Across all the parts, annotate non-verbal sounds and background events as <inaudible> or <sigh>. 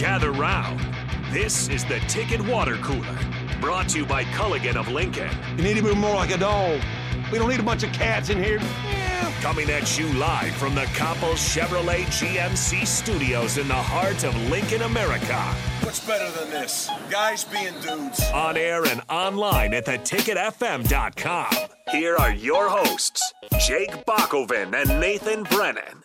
gather round. This is the Ticket Water Cooler, brought to you by Culligan of Lincoln. You need to be more like a dog. We don't need a bunch of cats in here. Coming at you live from the Coppel Chevrolet GMC studios in the heart of Lincoln, America. What's better than this? Guys being dudes. On air and online at theticketfm.com. Here are your hosts, Jake Bakoven and Nathan Brennan.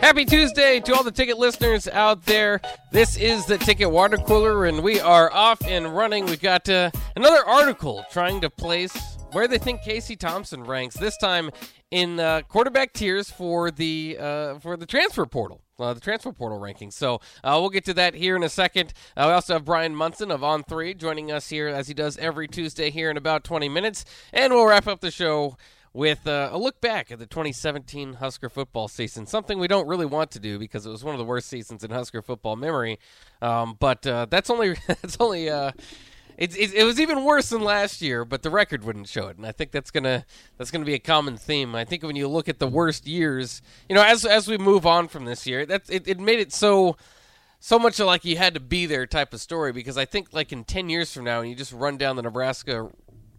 Happy Tuesday to all the ticket listeners out there. This is the Ticket Water Cooler, and we are off and running. We've got uh, another article trying to place where they think Casey Thompson ranks. This time in uh, quarterback tiers for the uh, for the transfer portal. Uh, the transfer portal rankings. So uh, we'll get to that here in a second. Uh, we also have Brian Munson of On Three joining us here as he does every Tuesday here in about 20 minutes, and we'll wrap up the show with uh, a look back at the 2017 Husker football season. Something we don't really want to do because it was one of the worst seasons in Husker football memory. Um, but uh, that's only <laughs> that's only uh, it, it, it, was even worse than last year, but the record wouldn't show it, and I think that's gonna that's gonna be a common theme. I think when you look at the worst years, you know, as as we move on from this year, that's it, it made it so so much like you had to be there type of story because I think like in ten years from now, and you just run down the Nebraska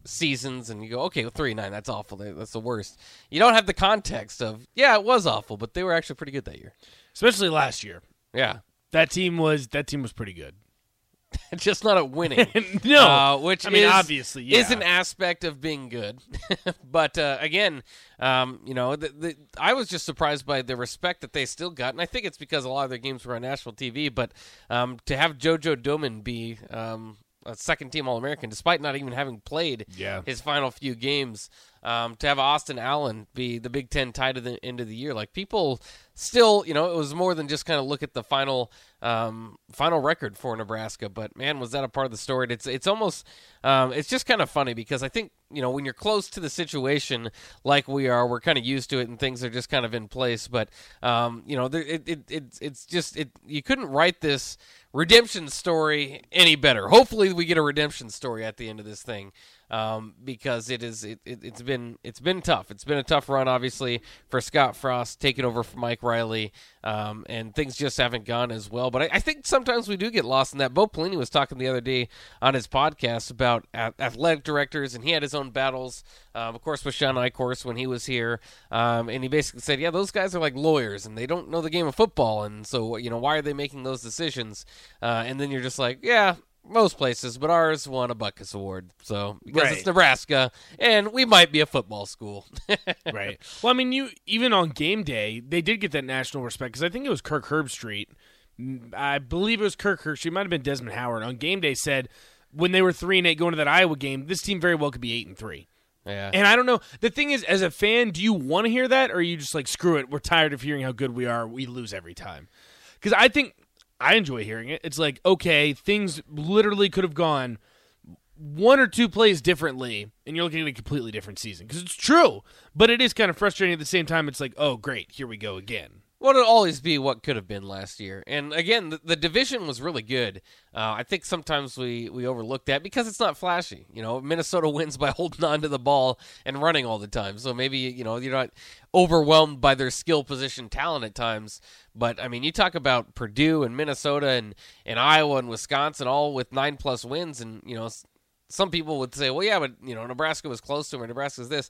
seasons and you go, okay, well, three nine, that's awful. That's the worst. You don't have the context of, yeah, it was awful, but they were actually pretty good that year, especially last year. Yeah, that team was that team was pretty good. <laughs> Just not at winning, <laughs> no. Uh, which I mean, is, obviously, yeah. is an aspect of being good. <laughs> but uh, again, um, you know, the, the, I was just surprised by the respect that they still got, and I think it's because a lot of their games were on national TV. But um, to have JoJo Domann be um, second team All American, despite not even having played yeah. his final few games. Um, to have Austin Allen be the Big Ten tight at the end of the year, like people still, you know, it was more than just kind of look at the final um, final record for Nebraska. But man, was that a part of the story? It's it's almost um, it's just kind of funny because I think you know when you're close to the situation like we are, we're kind of used to it and things are just kind of in place. But um, you know, there, it, it, it it's just it you couldn't write this redemption story any better. Hopefully, we get a redemption story at the end of this thing um, because it is it, it, has been it's been tough. It's been a tough run, obviously, for Scott Frost taking over for Mike Riley, um, and things just haven't gone as well. But I, I, think sometimes we do get lost in that. Bo Pelini was talking the other day on his podcast about athletic directors, and he had his own battles. Um, of course, with Shawn Eichorst when he was here, um, and he basically said, "Yeah, those guys are like lawyers, and they don't know the game of football, and so you know why are they making those decisions?" Uh, and then you're just like, "Yeah, most places, but ours won a Butkus Award. So because right. it's Nebraska, and we might be a football school. <laughs> right. Well, I mean, you even on game day, they did get that national respect because I think it was Kirk Herbstreit. I believe it was Kirk Herbstreit. It might have been Desmond Howard on game day said when they were three and eight going to that Iowa game, this team very well could be eight and three. Yeah. And I don't know. The thing is, as a fan, do you want to hear that, or are you just like, screw it? We're tired of hearing how good we are. We lose every time. Because I think I enjoy hearing it. It's like, okay, things literally could have gone one or two plays differently, and you're looking at a completely different season. Because it's true, but it is kind of frustrating at the same time. It's like, oh, great, here we go again. Well, it'll always be what could have been last year. And again, the, the division was really good. Uh, I think sometimes we, we overlook that because it's not flashy. You know, Minnesota <laughs> wins by holding on to the ball and running all the time. So maybe, you know, you're not overwhelmed by their skill position talent at times. But, I mean, you talk about Purdue and Minnesota and, and Iowa and Wisconsin all with nine plus wins. And, you know, some people would say, well, yeah, but, you know, Nebraska was close to them or Nebraska's this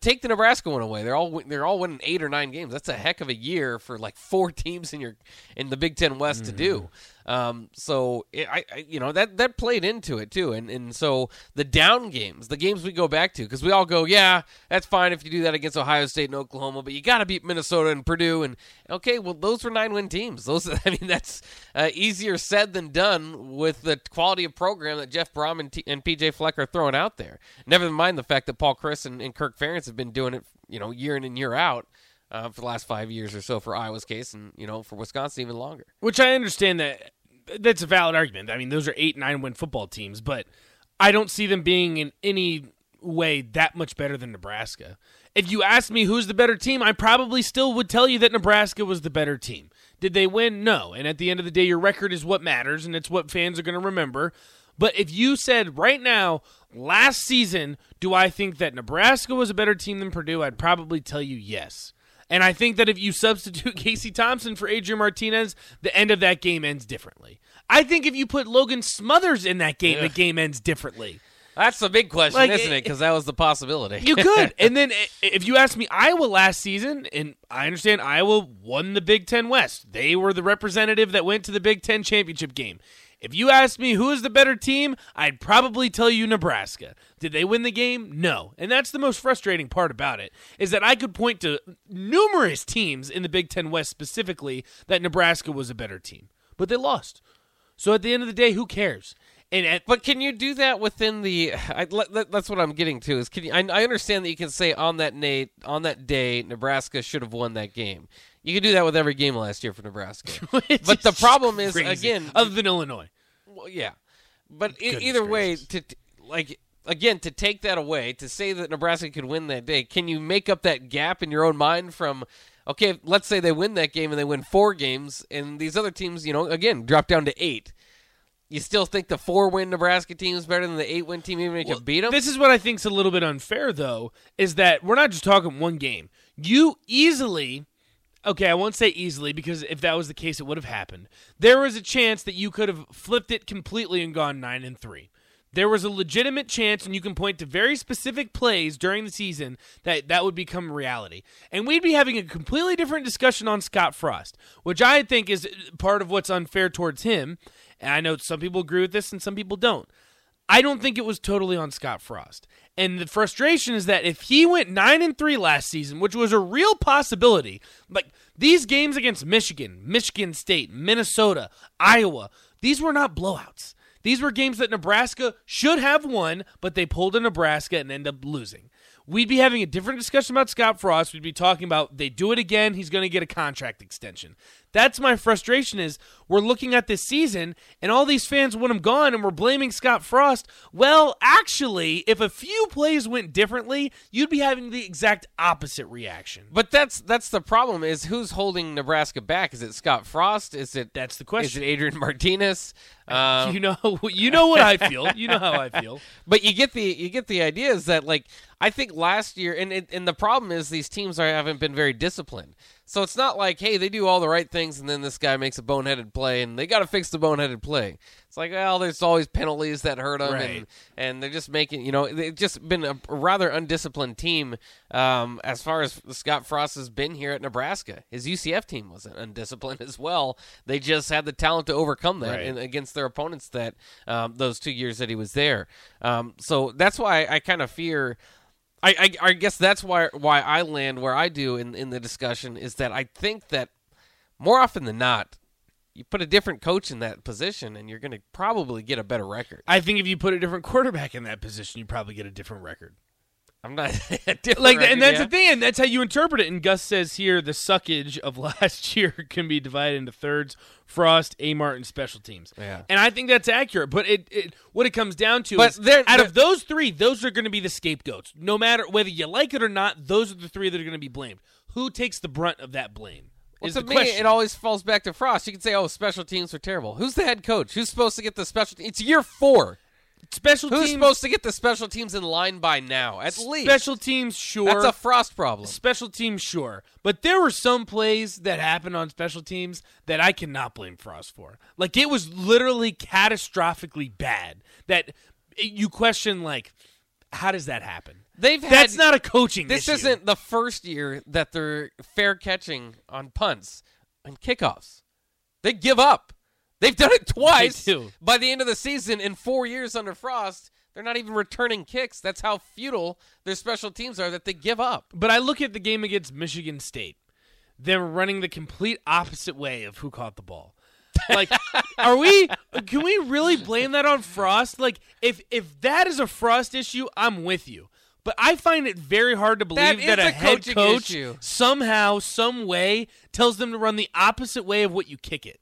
take the Nebraska one away. They're all they're all winning eight or nine games. That's a heck of a year for like four <laughs> teams in your in the Big Ten West mm-hmm. to do. Um, so it, I, I, you know that that played into it too, and and so the down games, the games we go back to, because we all go, yeah, that's fine if you do that against Ohio State and Oklahoma, but you got to beat Minnesota and Purdue, and okay, well those were nine win teams. Those <laughs> I mean that's uh, easier said than done with the quality of program that Jeff Brohm and, T- and PJ Fleck are throwing out there. Never mind the fact that Paul Chryst and, and Kirk Ferentz have been doing it, you know, year in and year out. Uh, for the last five years or so for Iowa's case, and you know for Wisconsin even longer. Which I understand that that's a valid argument. I mean, those are eight nine win football teams, but I don't see them being in any way that much better than Nebraska. If you ask me who's the better team, I probably still would tell you that Nebraska was the better team. Did they win? No. And at the end of the day, your record is what matters, and it's what fans are going to remember. But if you said right now, last season, do I think that Nebraska was a better team than Purdue? I'd probably tell you yes. And I think that if you <laughs> substitute Casey Thompson for Adrian Martinez, the end of that game ends differently. I think if you put Logan Smothers in that game, the game ends differently. That's the big question, Like, isn't it? Because that was the possibility. You could. <laughs> and then if you ask me, Iowa last season, and I understand Iowa won the Big Ten West. They were the representative that went to the Big Ten championship game. If you asked me who is the better team, I'd probably tell you Nebraska. Did they win the game? No. And that's the most frustrating part about it, is that I could point to numerous teams in the Big Ten West specifically that Nebraska was a better team. But they lost. So at the end of the day, who cares? And at, But can you do that within the? I, that's what I'm getting to. Is can you? I, I understand that you can say on that Nate on that day Nebraska should have won that game. You can do that with every game last year for Nebraska. <laughs> But the problem is crazy. again, other than Illinois. well, yeah. But Goodness either way, gracious. to to- like again to take that away to say that Nebraska could win that day, can you make up that gap in your own mind from? Okay, let's say they win that game and they win four games, and these other teams, you know, again drop down to eight. You still think the four-win Nebraska team is better than the eight-win team, even if you beat them? This is what I think is a little bit unfair, though, is that we're not just talking one game. You easily, okay, I won't say easily because if that was the case, it would have happened. There was a chance that you could have flipped it completely and gone nine and three. There was a legitimate chance, and you can point to very specific plays during the season that that would become reality. And we'd be having a completely different discussion on Scott Frost, which I think is part of what's unfair towards him. And I know some people agree with this and some people don't. I don't think it was totally on Scott Frost. And the frustration is that if he went 9 and 3 last season, which was a real possibility, like these games against Michigan, Michigan State, Minnesota, Iowa, these were not blowouts. These were games that Nebraska should have won, but they pulled a Nebraska and ended up losing. We'd be having a different discussion about Scott Frost. We'd be talking about they do it again, he's going to get a contract extension. That's my frustration is we're looking at this season and all these fans want him gone and we're blaming Scott Frost. Well, actually, if a few plays went differently, you'd be having the exact opposite reaction. But that's that's the problem is who's holding Nebraska back? Is it Scott Frost? Is it That's the question. Is it Adrian Martinez? Uh, you know <laughs> you know what I feel. You know how I feel. <laughs> but you get the you get the idea is that like I think last year and it, and the problem is these teams are haven't been very disciplined. So it's not like hey they do all the right things and then this guy makes a boneheaded play and they got to fix the boneheaded play. It's like well there's always penalties that hurt them Right. and and they're just making you know they've just been a rather undisciplined team um, as far as Scott Frost has been here at Nebraska. His UCF team was undisciplined as well. They just had the talent to overcome that Right. in, against their opponents that um, those two years that he was there. Um, so that's why I kind of fear. I, I, I guess that's why why I land where I do in, in the discussion is that I think that more often than not, you put a different coach in that position and you're going to probably get a better record. I think if you put a different quarterback in that position, you probably get a different record. I'm not <laughs> like and that's yeah. the thing and that's how you interpret it and gus says here the suckage of <laughs> last year can be divided into thirds frost a martin special teams Yeah. and i think that's accurate but it, it what it comes down to But is they're- out they're- of those three those are going to be the scapegoats no matter whether you like it or not those are the three that are going to be blamed who takes the brunt of that blame Well, is to me, question it always falls back to Frost. You can say, "Oh, special teams are terrible." Who's the head coach? Who's supposed to get the special? It's year four. Special Who's teams supposed to get the special teams in line by now? At least special teams sure That's a Frost problem. Special teams, sure. But there were some plays that happened on special teams that I cannot blame Frost for. Like, it was literally catastrophically bad that you question, like, how does that happen? They've had That's not a coaching This issue. isn't the first year that they're fair catching on punts and kickoffs. They give up. They've done it twice. By the end of the season, in four years under Frost, they're not even returning kicks. That's how futile their special teams are that they give up. But I look at the game against Michigan State. They're running the complete opposite way of who caught the ball. Like, <laughs> are we? Can we really blame that on Frost? Like, if if that is a Frost issue, I'm with you. But I find it very hard to believe is that a a head coach issue. somehow, some way, tells them to run the opposite way of what you kick it.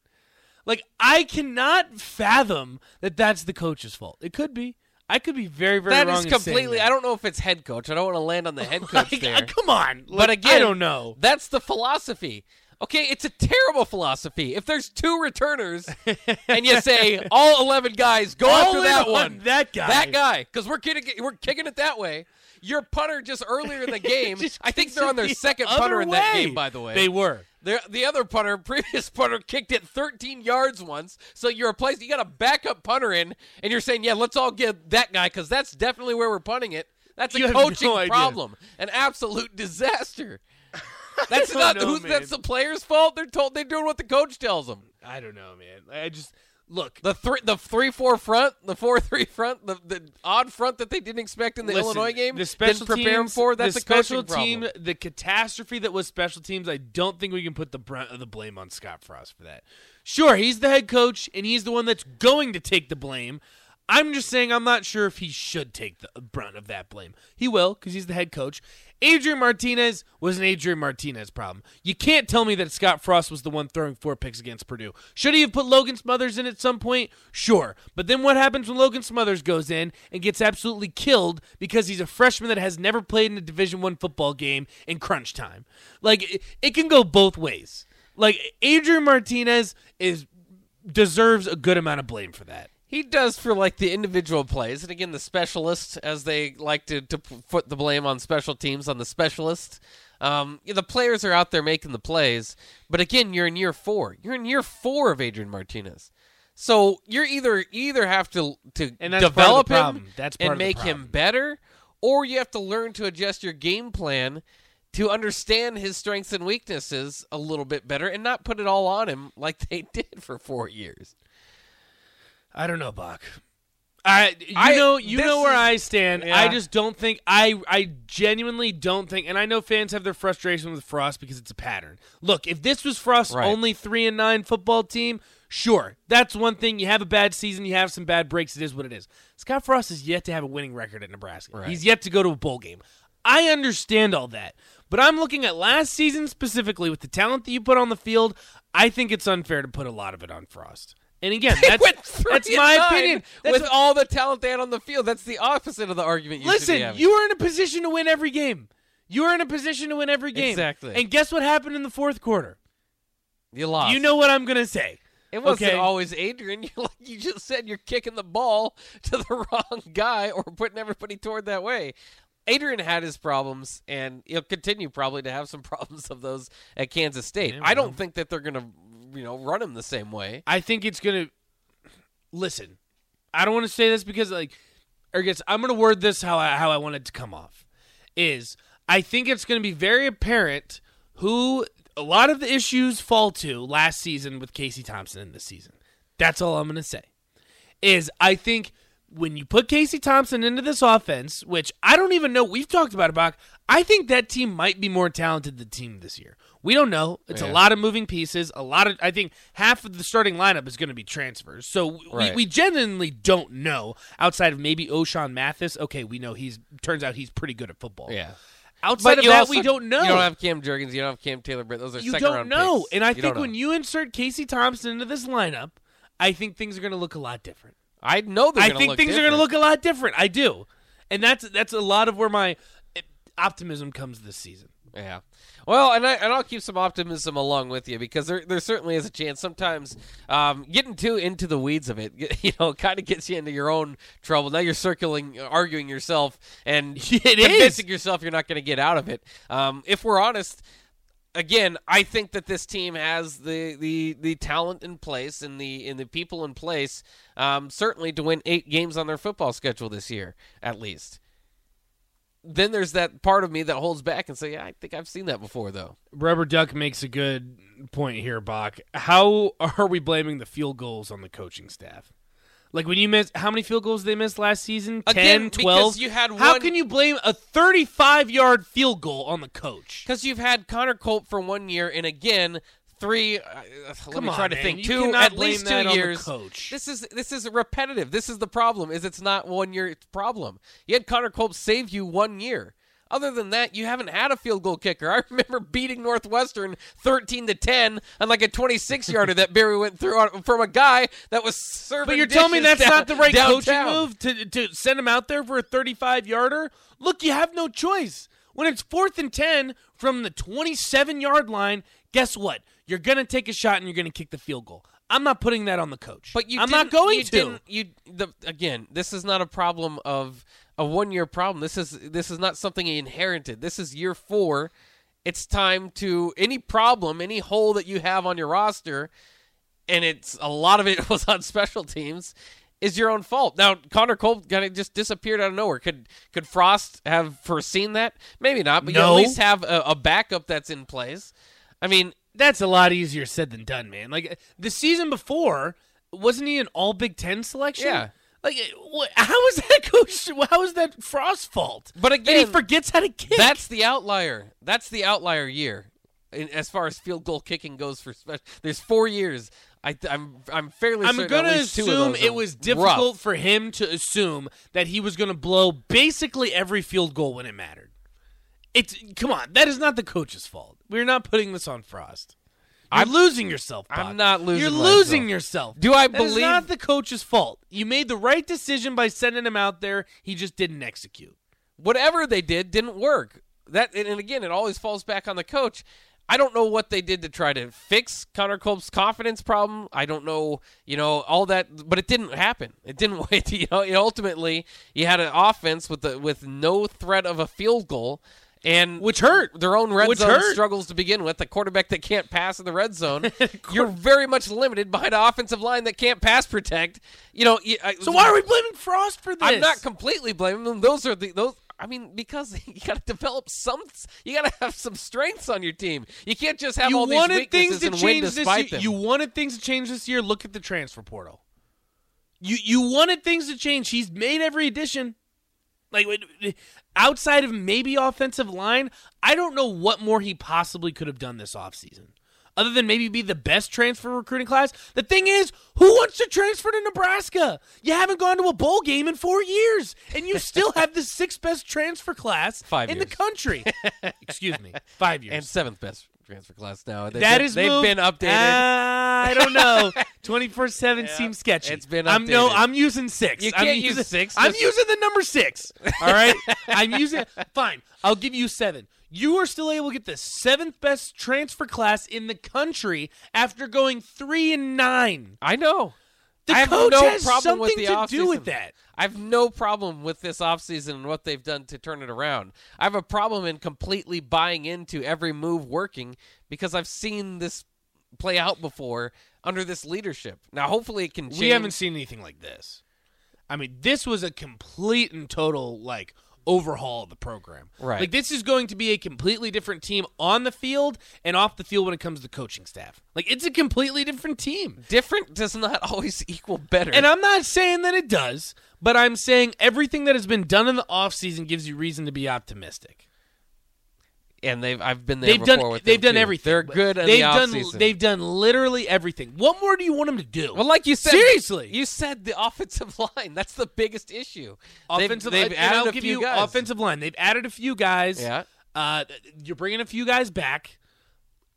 Like, I cannot fathom that that's the coach's fault. It could be. I could be very, very That wrong. is completely. that. I don't know if it's head coach. I don't want to land on the head coach <laughs> Like, there. come on. But again, I don't know. That's the philosophy. Okay, it's a terrible philosophy. If there's two returners <laughs> and you say all 11 guys go All after that on one, that guy. that guy, because we're kicking, we're kicking it that way. Your punter just earlier in the <laughs> game, I think they're on their the second punter in that game, by the way. They were. The, the other punter, <laughs> previous punter, kicked it 13 yards once. So you're a place you got a backup punter in, and you're saying, yeah, let's all get that guy because that's definitely where we're punting it. That's a You have no coaching problem, an absolute <laughs> disaster. <laughs> That's not know, who's man. that's the player's fault. They're told they're doing what the coach tells them. I don't know, man. I just look. The three, the three four front, the four <laughs> three front, the, the odd front that they didn't expect in the Listen, Illinois game, the special didn't prepare them for. That's the a special team, problem. the catastrophe that was special teams. I don't think we can put the brunt of the blame on Scott Frost for that. Sure, he's the head coach and he's the one that's going to take the blame. I'm just saying I'm not sure if he should take the brunt of that blame. He will because he's the head coach. Adrian Martinez was an Adrian Martinez problem. You can't tell me that Scott Frost was the one throwing four picks against Purdue. Should he have put Logan Smothers in at some point? Sure. But then what happens when Logan Smothers goes in and gets absolutely killed because he's a freshman that has never played in a Division 1 football game in crunch time? Like it, it can go both ways. Like Adrian Martinez is deserves a good amount of blame for that. He does for like the individual plays, and again, the specialists, as they like to to put the blame on special teams on the specialists. Um, the players are out there making the plays, but again, you're in year four. You're in year four of Adrian Martinez, so you're either either have to to And that's part of the develop him and make him better, or you have to learn to adjust your game plan to understand his strengths and weaknesses a little bit better, and not put it all on him like <laughs> they did for four years. I don't know, Bach. I you I- know you know where is- I stand. Yeah. I just don't think I I genuinely don't think and I know fans have their frustration with Frost because it's a pattern. Look, if this was Frost's Right. only 3 and 9 football team, sure. That's one thing. You have a bad season, you have some bad breaks, it is what it is. Scott Frost is yet to have a winning record at Nebraska. Right. He's yet to go to a bowl game. I understand all that. But I'm looking at last season specifically with the talent that you put on the field. I think it's unfair to put a lot of it on Frost. And again, that's, <laughs> that's my opinion. That's with what- all the talent they had on the field, that's the opposite of the argument. You Listen, you were in a position to win every game. You were in a position to win every game. Exactly. And guess what happened in the fourth quarter? you lost. You know what I'm going to say. it wasn't okay. always Adrian. <laughs> You like you just said, you're kicking the ball <laughs> to the wrong guy or putting everybody toward that way. Adrian had his problems, and he'll continue probably to have some problems of those at Kansas State. Yeah, I don't think that they're going to, you know, run him the same way. I think it's to listen. I don't want to say this because like or guess I'm to word this how I how I want it to come off. Is I think it's to be very apparent who a lot of the issues fall to last season with Casey Thompson in this season. That's all I'm to say. Is I think when you put Casey Thompson into this offense, which I don't even know, we've talked about it, Bach. I think that team might be more talented than the team this year. We don't know. It's a lot of moving pieces. A lot of, I think, half of the starting lineup is going to be transfers. So we, Right. we genuinely don't know. Outside of maybe Ochaun Mathis, okay, we know he's. Turns out he's pretty good at football. Yeah. Outside of that, also- we don't know. You don't have Cam Jurgens. You don't have Cam Taylor Britt. Those are You second don't round know. picks. And I You think when you insert Casey Thompson into this lineup, I think things are going to look a lot different. I know they're I think things are going to look a lot different. I do, and that's that's a lot of where my eh, optimism comes this season. Yeah. Well, and I and I'll keep some optimism along with you because there there certainly is a chance. Sometimes um, getting too into the weeds of it, <laughs> you know, kind of gets you into your own trouble. Now you're circling, arguing yourself, and <laughs> It is. convincing yourself you're not going to get out of it. Um, if we're honest. Again, I think that this team has the, the, the talent in place and the and the people in place, um, certainly to win eight games on their football schedule this year, at least then there's that part of me that holds back and say, yeah, I think I've seen that before, though. Rubber Duck makes a good point here, Bach. How are we blaming the field goals on the coaching staff? Like when you miss, how many field goals they missed last season? Again, 10, because 12? you had How can you blame a 35 yard field goal on the coach? Because you've had Connor Culp for one year, and again, three. Uh, let Come me try on, to man. think. You Two, at least two years. coach. This is this is repetitive. This is the problem. Is it's not one year problem. You had Connor Culp save you one year. Other than that, you haven't had a field goal kicker. I remember beating Northwestern thirteen to ten on like a twenty-six yarder that Barry went through on, from a guy that was serving. But you're telling me that's down- not the right coaching move to to send him out there for a 35 yarder? Look, you have no choice. When it's fourth and 10 from the 27 yard line, guess what? You're gonna take a shot and you're gonna kick the field goal. I'm not putting that on the coach. But you I'm not going you to. You the again, this is not a problem of a one year problem. This is this is not something he inherited. This is year four. It's time to any problem, any hole that you have on your roster, and it's a lot of it <laughs> was on special teams. Is your own fault. Now Connor Culp kind of just disappeared out of nowhere. Could could Frost have foreseen that? Maybe not, but you at least have a, a backup that's in place. I mean, That's a lot easier said than done, man. Like the season before, wasn't he an All Big Ten selection? Yeah. Like, eh, what, how is that <laughs> coach? How is that Frost's fault? But And he forgets how to kick. That's the outlier. That's the outlier year, in, as far as field goal kicking goes. For special, there's four years. I, I'm I'm fairly. I'm going at to least two of assume it are was rough. difficult for him to assume that he was going to blow basically every field goal when it mattered. It's come on, that is not the coach's fault. We're not putting this on Frost. You're losing yourself. I'm not losing You're myself. losing yourself. Do I That believe- It's not the coach's fault? You made the right decision by sending him out there. He just didn't execute. Whatever they did didn't work. That and, again, it always falls back on the coach. I don't know what they did to try to fix Connor Culp's confidence problem. I don't know, you know, all that, but it didn't happen. It didn't <laughs> wait. You know, ultimately, you had an offense with the with no threat of a field goal, and Which hurt. their own red Which zone hurt. struggles to begin with. A quarterback that can't pass in the red zone, <laughs> you're very much limited behind an offensive line that can't pass protect. You know, I- So why are we blaming Frost for this? I'm not completely blaming them. Those are the those. I mean, because <laughs> you got to develop some. You got to have some strengths on your team. You can't just have you all these weaknesses things to and win change this despite year. them. You wanted things to change this year. Look at the transfer portal. You you wanted things to change. He's made every addition. Like outside of maybe offensive line, I don't know what more he possibly could have done this offseason. Other than maybe be the best transfer recruiting class. The thing is, who wants to transfer to Nebraska? You haven't gone to a bowl game in four years, and you still have the sixth best transfer class <laughs> Five in years. the country. <laughs> Excuse me, five years. and seventh best transfer class now. They, That they, is they've moved- been updated. Uh, I don't know. <laughs> Twenty four seven seems sketchy. it's been I'm no. I'm using six. You I'm can't use using, six, I'm just- using the number six. All right. <laughs> I'm using. Fine. I'll give you seven. You are still able to get the seventh best transfer class in the country after going three and nine. I know. The I coach no has problem with something the to do with that. I have no problem with this offseason and what they've done to turn it around. I have a problem in completely buying into every move working because I've seen this play out before under this leadership. Now, hopefully, it can change. We haven't seen anything like this. I mean, this was a complete and total like overhaul of the program. Right. Like this is going to be a completely different team on the field and off the field when it comes to coaching staff. Like it's a completely different team. different does not <laughs> always equal better. And I'm not saying that it does, but I'm saying everything that has been done in the offseason gives you reason to be optimistic. And they've I've been there They've before done with they've done too. everything. They're good they've the done offseason. they've done literally everything. What more do you want them to do? well, like you said, Seriously. you said the offensive <laughs> line. That's the biggest issue. They've- offensive they've, added I'll a give few you guys. offensive line. They've added a few guys. Yeah. Uh, you're bringing a few guys back.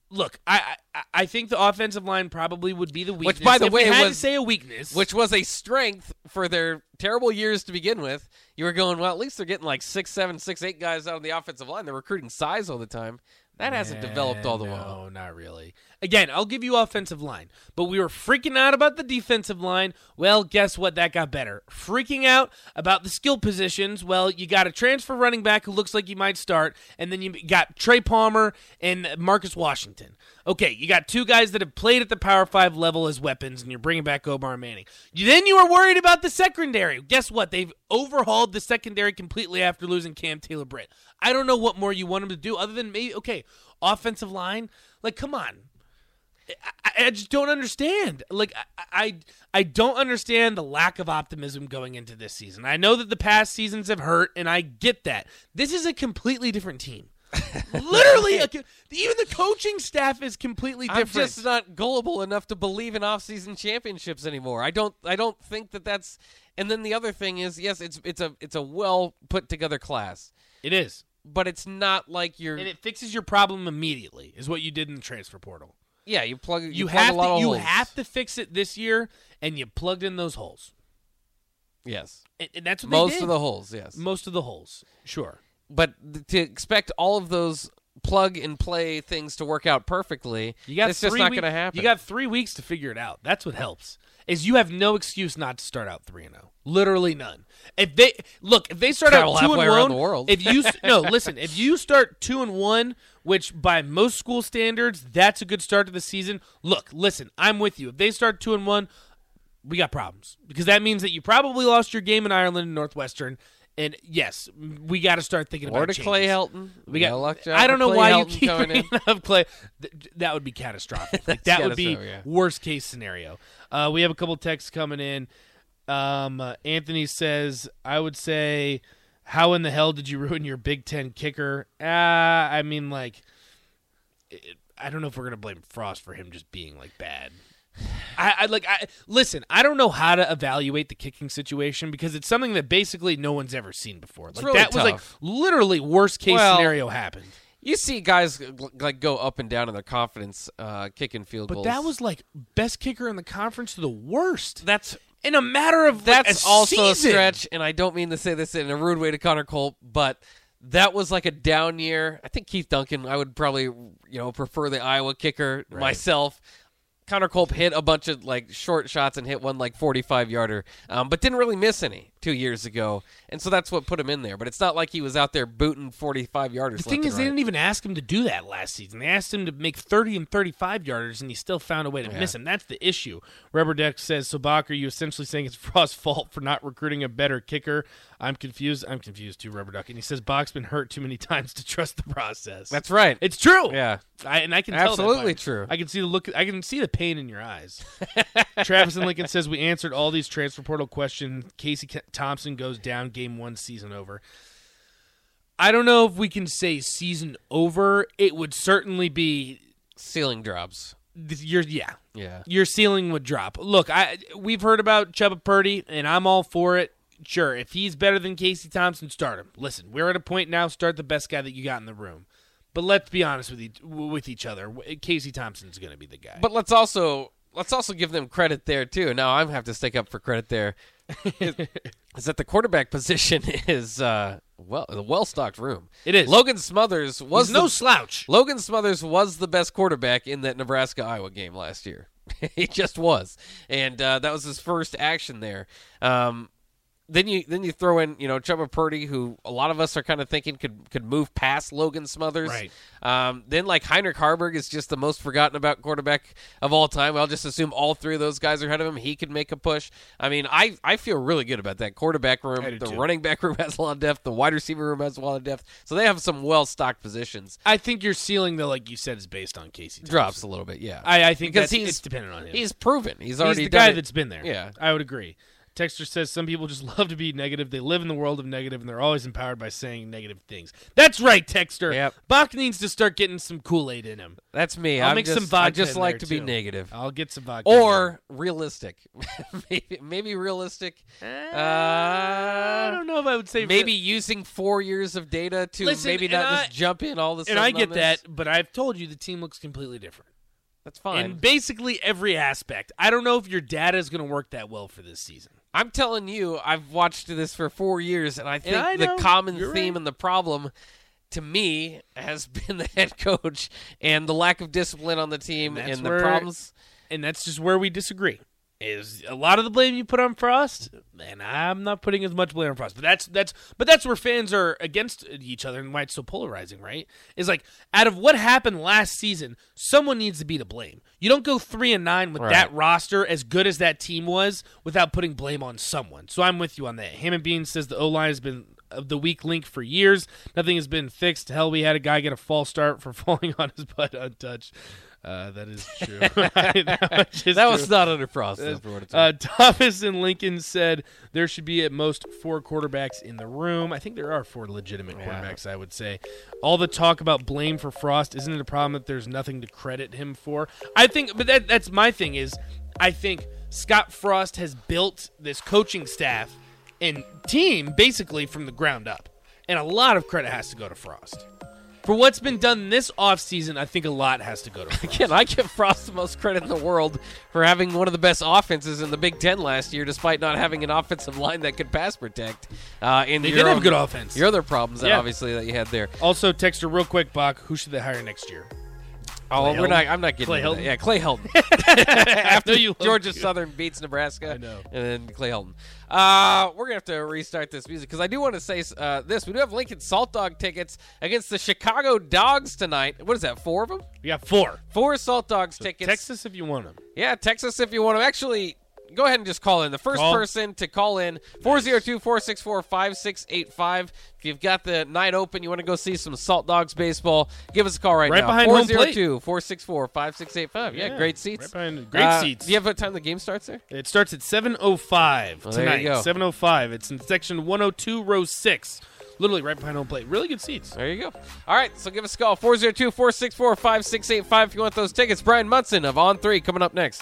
Look, I, I I think the offensive line probably would be the weakness. Which, by the If we way, had to was- say a weakness, which was a strength for their terrible years to begin with. You were going, well, at least they're getting like six, seven, six, eight guys out of the offensive line. They're recruiting size all the time. That hasn't developed all the way. no, not really. Again, I'll give you offensive line, but we were freaking out about the defensive line. Well, guess what? That got better. Freaking out about the skill positions. Well, you got a transfer running back who looks like he might start, and then you got Trey Palmer and Marcus Washington. Okay, you got two guys that have played at the Power Five level as weapons, and you're bringing back Omar Manning. Then you were worried about the secondary. Guess what? They've overhauled the secondary completely after losing Cam Taylor Britt. I don't know what more you want them to do other than maybe okay, offensive line. Like, come on. I, I just don't understand. Like I, I I don't understand the lack of optimism going into this season. I know that the past seasons have hurt, and I get that. This is a completely different team. <laughs> Literally, a, even the coaching staff is completely different. I'm just not gullible enough to believe in off-season championships anymore. I don't. I don't think that that's. And then the other thing is, yes, it's it's a it's a well put together class, it is, but it's not like you're. and it fixes your problem immediately. Is what you did in the transfer portal. yeah, you plug. You, You, plug have a lot to of you holes. have to fix it this year, and you plugged in those holes. Yes, And, and that's what they most of the holes. Yes, most of the holes. Sure. but to expect all of those plug and play things to work out perfectly. You got it's just not going to happen. You got three weeks to figure it out. That's what helps. Is you have no excuse not to start out three and zero. Literally none. If they look, if they start Travel out two and halfway one, around the world. if you <laughs> no listen, if you start two and one, which by most school standards, that's a good start to the season. Look, listen, I'm with you. If they start two and one, we got problems because that means that you probably lost your game in Ireland and Northwestern. And yes, we got to start thinking or about to Clay changes. Helton. We got. luck I don't know Clay why you keep bringing up Clay. Th- that would be catastrophic. Like, <laughs> that would be yeah. worst case scenario. Uh, we have a couple texts coming in. Um, uh, Anthony says, "I would say, how in the hell did you ruin your Big Ten kicker? Uh, I mean, like, it, I don't know if we're gonna blame Frost for him just being like bad." I, I like I listen. I don't know how to evaluate the kicking situation because it's something that basically no one's ever seen before. Like really that was like literally worst case Well, scenario happened. You see guys like go up and down in their confidence uh, kicking field But goals. that was like best kicker in the conference to the worst. that's in a matter of like, that's a also a stretch, and I don't mean to say this in a rude way to Connor Culp, but that was like a down year. I think Keith Duncan. I would probably you know prefer the Iowa kicker myself. Connor Culp hit a bunch of like short shots and hit one like 45 yarder, um, but didn't really miss any two years ago, and so that's what put him in there. But it's not like he was out there booting 45 yarders. The thing is, and they didn't even ask him to do that last season. They asked him to make 30 and 35 yarders, and he still found a way to miss him. That's the issue. Rubber Duck says, So, Bach, are you essentially saying it's <laughs> Frost's fault for not recruiting a better kicker? I'm confused. I'm confused too, Rubber Duck. And he says, Bach's been hurt too many <laughs> times to trust the process. That's right. It's true. Yeah. I, and I can tell that Absolutely true. I can see the look. I can see the pain in your eyes. <laughs> Travis and Lincoln says we answered all these transfer portal questions. Casey Thompson goes down. Game one, season over. I don't know if we can say season over. It would certainly be ceiling drops. year. Yeah, Yeah. your ceiling would drop. Look, I we've heard about Chubba Purdy, and I'm all for it. Sure, if he's better than Casey Thompson, start him. Listen, we're at a point now. Start the best guy that you got in the room. But let's be honest with each, with each other. Casey Thompson's going to be the guy. But let's also let's also give them credit there too. Now I have to stick up for credit there. <laughs> is, that the quarterback <laughs> position is uh, well a well stocked room. It is. Logan Smothers was He's no the- slouch. Logan Smothers was the best quarterback in that Nebraska Iowa game last year. <laughs> he just was, and uh, that was his first action there. Um, then you then you throw in you know Chubba Purdy, who a lot of us are kind of thinking could could move past Logan Smothers. Right. Um, then like Heinrich Haarberg is just the most forgotten about quarterback of all time. I'll just assume all three of those guys are ahead of him. He could make a push. I mean, I I feel really good about that quarterback room. The too. running back <laughs> room has a lot of depth. The wide receiver room has a lot of depth. So they have some well stocked positions. I think your ceiling, though, like you said, is based on Casey. Thompson. Drops a little bit, yeah. I, I think because that's, he's it's dependent on him. He's proven. He's He's already the done guy it. that's been there. Yeah. I would agree. Texter says some people just <laughs> love to be negative. They live in the world of negative, and they're always empowered by saying negative things. That's right, Texter. Yep. Bach needs to start getting some Kool Aid in him. That's me. I'll I'm make just, some vodka I just like to be too. negative. I'll get some vodka. Or realistic. <laughs> maybe, maybe realistic. Uh, I don't know if I would say maybe using four years of data to Listen, maybe not I- just jump in all the And I get that, but I've told you the team looks completely different. That's fine. In basically every aspect. I don't know if your data is going to work that well for this season. I'm telling you, I've watched this for four years, and I think I the common You're theme right. and the problem to me has <laughs> been the head coach and the lack of discipline on the team And and the where- problems. and that's just where we disagree. Is a lot of the blame you put on Frost, and I'm not putting as much blame on Frost. But that's that's but that's where fans are against each other and why it's so polarizing, right? Is like out of what happened last season, someone needs to be to blame. You don't go three and nine with Right. that roster as good as that team was without putting blame on someone. So I'm with you on that. Hammond Bean says the O line has been uh, the weak link for years. Nothing has been fixed. Hell, we had a guy get a false start for <laughs> falling on his butt untouched. Uh, that is true. <laughs> <laughs> that was, was not under Frost. though, for what it's Uh. Thomas and Lincoln said there should be at most four quarterbacks in the room. I think there are four legitimate quarterbacks, I would say. All the talk about blame for Frost, isn't it a problem that there's nothing to credit him for? I think, but that, that's my thing is, I think Scott Frost has built this coaching staff and team basically from the ground up. And a lot of credit has to go to Frost. For what's been done this offseason, I think a lot has to go to Frost. Again, I give Frost the most credit in the world for having one of the best offenses in the Big Ten last year, despite not having an offensive line that could pass protect. Uh, and They did have own- good offense. Your other problems, that Yeah. obviously, that you had there. Also, text her real quick, Bach. Who should they hire next year? Oh, Clay we're not. I'm not getting Clay into that. Helton? Yeah, Clay Helton. <laughs> After you love Georgia you. Southern beats Nebraska, I know. and then Clay Helton. Uh, we're gonna have to restart this music because I do want to say uh, this. We do have Lincoln Salt Dog tickets against the Chicago Dogs tonight. What is that? Four of them? Got four. Four Salt Dogs tickets. Texas, if you want them. Yeah, Texas, if you want them. Actually, go ahead and just call in. The first Call. person to call in 402-464-5685. If you've got the night open, you want to go see some Salt Dogs baseball, give us a call right, Right now. behind home plate. 402-464-5685. Yeah, great seats. right behind- great Uh, seats. Do you have what time the game starts there? It starts at 7.05 Well, there you tonight. go. 7.05. It's in section 102, row 6. Literally right behind home plate. Really good seats. There you go. All right, so give us a call 402-464-5685 if you want those tickets. Brian Munson of On 3 coming up next.